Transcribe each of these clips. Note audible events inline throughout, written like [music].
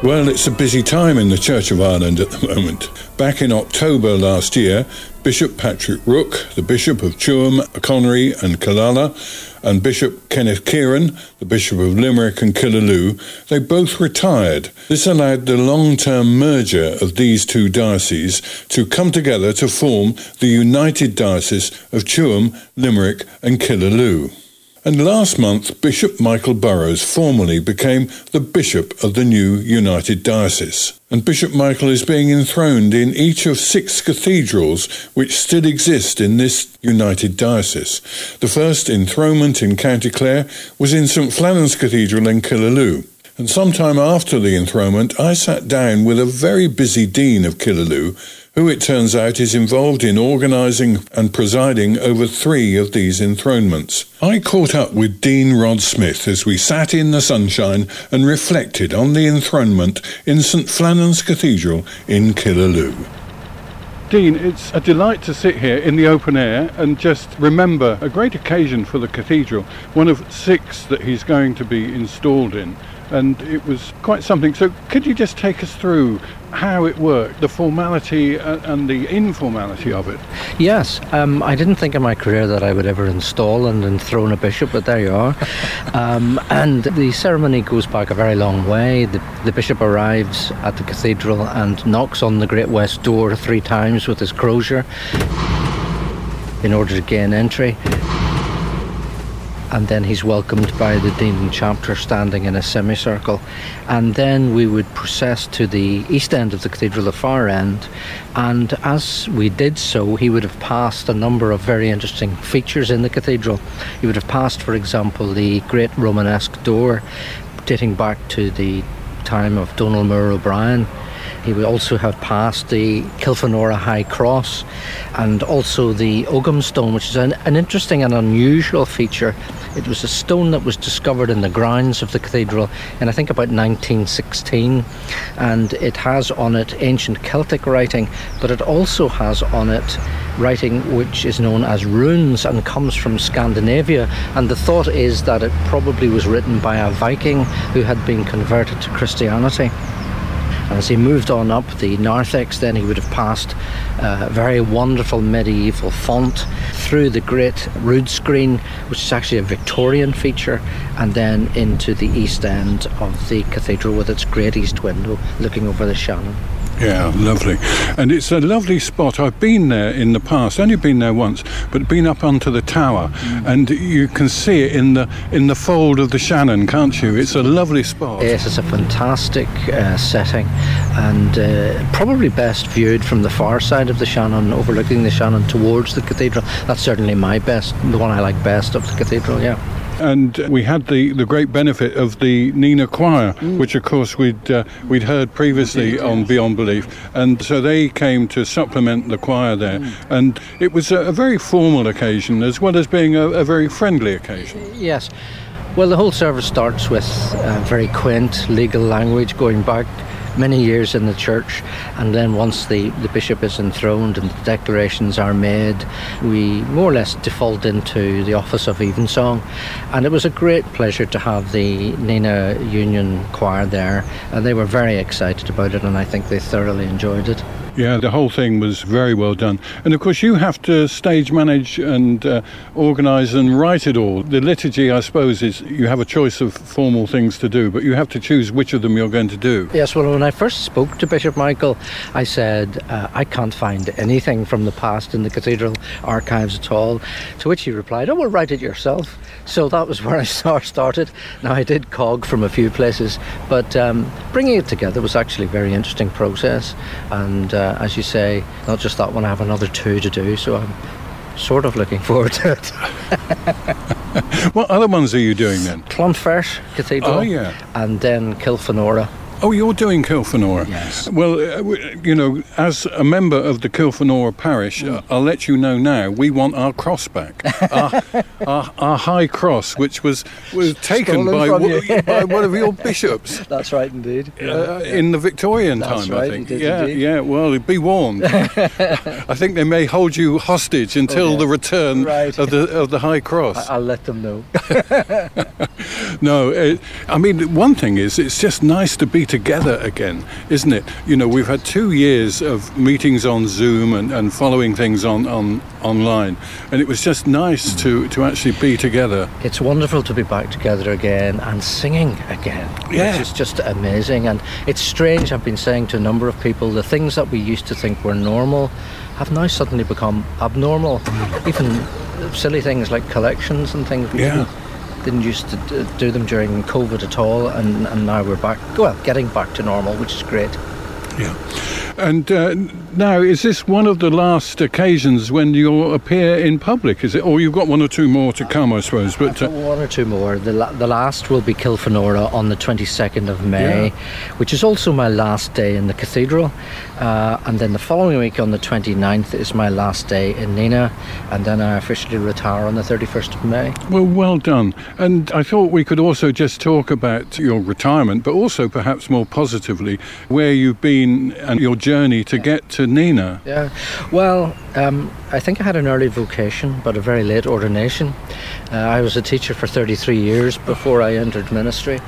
Well, it's a busy time in the Church of Ireland at the moment. Back in October last year, Bishop Patrick Rooke, the Bishop of Tuam, Achonry and Killala, and Bishop Kenneth Kearon, the Bishop of Limerick and Killaloe, they both retired. This allowed the long-term merger of these two dioceses to come together to form the United Diocese of Tuam, Limerick and Killaloe. And last month, Bishop Michael Burrows formally became the Bishop of the new United Diocese. And Bishop Michael is being enthroned in each of six cathedrals which still exist in this United Diocese. The first enthronement in County Clare was in St Flannan's Cathedral in Killaloe. And sometime after the enthronement, I sat down with a very busy Dean of Killaloe who it turns out is involved in organising and presiding over three of these enthronements. I caught up with Dean Rod Smith as we sat in the sunshine and reflected on the enthronement in St Flannan's Cathedral in Killaloe. Dean, it's a delight to sit here in the open air and just remember a great occasion for the cathedral, one of six that he's going to be installed in and it was quite something. So, could you just take us through how it worked, the formality and the informality of it? Yes, um, I didn't think in my career that I would ever install and enthrone a bishop, but there you are. [laughs] um, and the ceremony goes back a very long way. The, the bishop arrives at the cathedral and knocks on the Great West Door three times with his crozier in order to gain entry and then he's welcomed by the Dean and Chapter standing in a semicircle. And then we would process to the east end of the cathedral, the far end. And as we did so, he would have passed a number of very interesting features in the cathedral. He would have passed, for example, the great Romanesque door dating back to the time of Donal Mór O'Brien. He would also have passed the Kilfenora High Cross and also the Ogham Stone, which is an, an interesting and unusual feature. It was a stone that was discovered in the grounds of the cathedral in I think about 1916 and it has on it ancient Celtic writing but it also has on it writing which is known as runes and comes from Scandinavia and the thought is that it probably was written by a Viking who had been converted to Christianity. As he moved on up the narthex, then he would have passed uh, a very wonderful medieval font through the great rood screen, which is actually a Victorian feature, and then into the east end of the cathedral with its great east window looking over the Shannon. Yeah, lovely. And it's a lovely spot. I've been there in the past, only been there once, but been up onto the tower mm. and you can see it in the in the fold of the Shannon, can't you? It's a lovely spot. Yes, it's a fantastic uh, setting and uh, probably best viewed from the far side of the Shannon, overlooking the Shannon towards the cathedral. That's certainly my best, the one I like best of the cathedral, yeah and we had the, the great benefit of the Nenagh Choir, mm. which of course we'd uh, we'd heard previously Indeed, on. Beyond Belief, and so they came to supplement the choir there, mm. and it was a, a, very formal occasion as well as being a, a very friendly occasion. Yes. Well, the whole service starts with uh, very quaint legal language going back many years in the church, and then once the, the bishop is enthroned and the declarations are made, we more or less default into the office of evensong. And it was a great pleasure to have the Nenagh Union Choir there, and they were very excited about it, and I think they thoroughly enjoyed it. Yeah, the whole thing was very well done. And of course, you have to stage manage and uh, organise and write it all. The liturgy, I suppose, is you have a choice of formal things to do, but you have to choose which of them you're going to do. Yes, well, when I first spoke to Bishop Michael, I said, uh, I can't find anything from the past in the cathedral archives at all. To which he replied, Oh, well, write it yourself. So that was [laughs] where I started. Now, I did cog from a few places, but um, bringing it together was actually a very interesting process. And uh, as you say, not just that one, I have another two to do, so I'm sort of looking [laughs] forward to it. [laughs] what other ones are you doing then? Clonfert Cathedral. Oh, yeah. And then Kilfenora. Oh, you're doing Kilfenora? Yes. Well, uh, you know, as a member of the Kilfenora parish, mm. I'll let you know now, we want our cross back. [laughs] our, our, our, high cross, which was, was taken by, w- by one of your [laughs] bishops. That's right, indeed. Uh, yeah. In the Victorian That's time, right, I think. yeah, indeed. yeah, well, be warned. [laughs] I think they may hold you hostage until the return right. of, the, of the high cross. I'll let them know. no, it, I mean, one thing is, it's just nice to be together again, isn't it? You know, we've had two years of meetings on Zoom and, and following things on, on online, and it was just nice to, to actually be together. It's wonderful to be back together again and singing again. Yeah. It's just amazing. And it's strange, I've been saying to a number of people, the things that we used to think were normal have now suddenly become abnormal. Even silly things like collections and things. Yeah. Didn't, used to do them during COVID at all, and, and now we're back, well, getting back to normal, which is great. Yeah. And uh, now, is this one of the last occasions when you'll appear in public? Is it, or you've got one or two more to come, I suppose? But uh, One or two more. The, la- the last will be Kilfenora on the 22nd of May, Yeah. which is also my last day in the cathedral. Uh, and then the following week on the 29th is my last day in Nenagh. And then I officially retire on the 31st of May. well, well done. And I thought we could also just talk about your retirement, but also perhaps more positively where you've been and your journey to get to Nenagh. Yeah. Well, um, I think I had an early vocation, but a very late ordination. Uh, I was a teacher for 33 years before I entered ministry,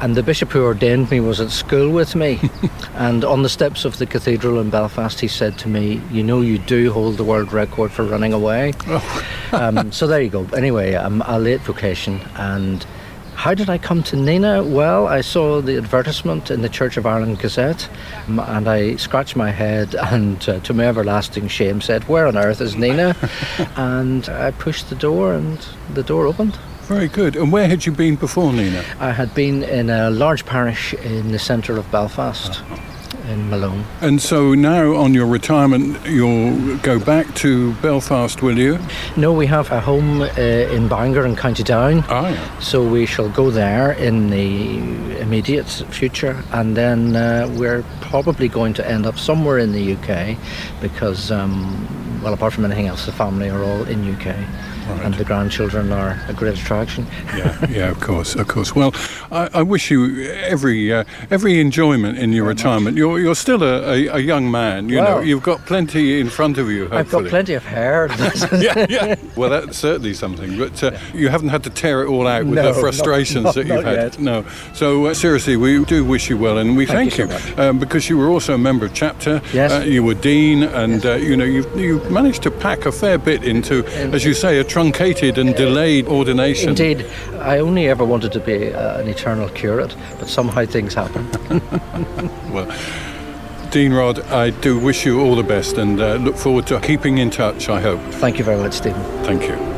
and the bishop who ordained me was at school with me. [laughs] and on the steps of the cathedral in Belfast, he said to me, "You know, you do hold the world record for running away." um, so there you go. Anyway, I'm a late vocation, and how did I come to Nenagh? Well, I saw the advertisement in the Church of Ireland Gazette and I scratched my head [laughs] and, uh, to my everlasting shame, said, Where on earth is Nenagh? [laughs] and I pushed the door and the door opened. Very good. And where had you been before Nenagh? I had been in a large parish in the centre of Belfast, in Malone. And so now on your retirement, you'll go back to Belfast, will you? No, we have a home uh, in Bangor in County Down. Ah, yeah. So we shall go there in the immediate future, and then uh, we're probably going to end up somewhere in the UK because, um, well, apart from anything else, the family are all in UK, and the grandchildren are a great attraction. yeah, yeah, of course, of course. Well, I, I wish you every uh, every enjoyment in your retirement. You're you're still a, a, a young man. you know. You've got plenty in front of you. I've got hopefully. plenty of hair. [laughs] yeah, yeah. Well, that's certainly something. But uh, you haven't had to tear it all out with No, the frustrations not- that you've had. yet. No. So uh, seriously, we do wish you well, and we Thank thank, you so um, because you were also a member of chapter. Yes. Uh, you were dean, and uh, you know you you managed to pack a fair bit into, as you say, a truncated and delayed ordination. Indeed, I only ever wanted to be uh, an eternal curate, but somehow things happen. [laughs] Well, Dean Rod, I do wish you all the best, and uh, look forward to keeping in touch. I hope. Thank you very much, Stephen. Thank you.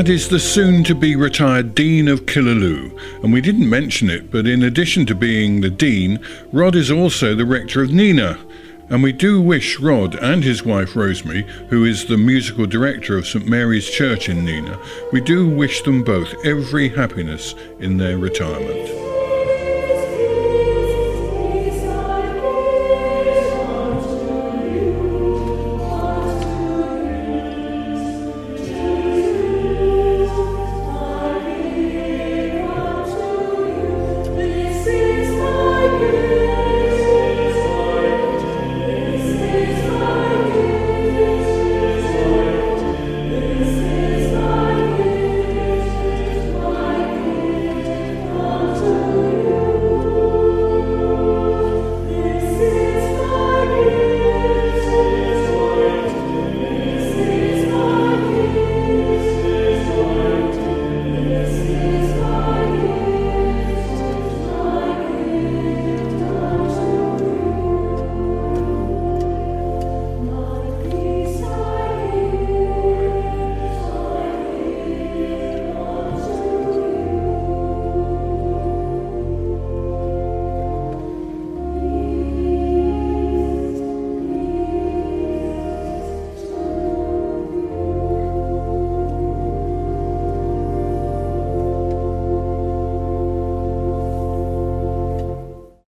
That is the soon to be retired Dean of Killaloe. And we didn't mention it, but in addition to being the Dean, Rod is also the rector of Nenagh. And we do wish Rod and his wife Rosemary, who is the musical director of St Mary's Church in Nenagh, we do wish them both every happiness in their retirement.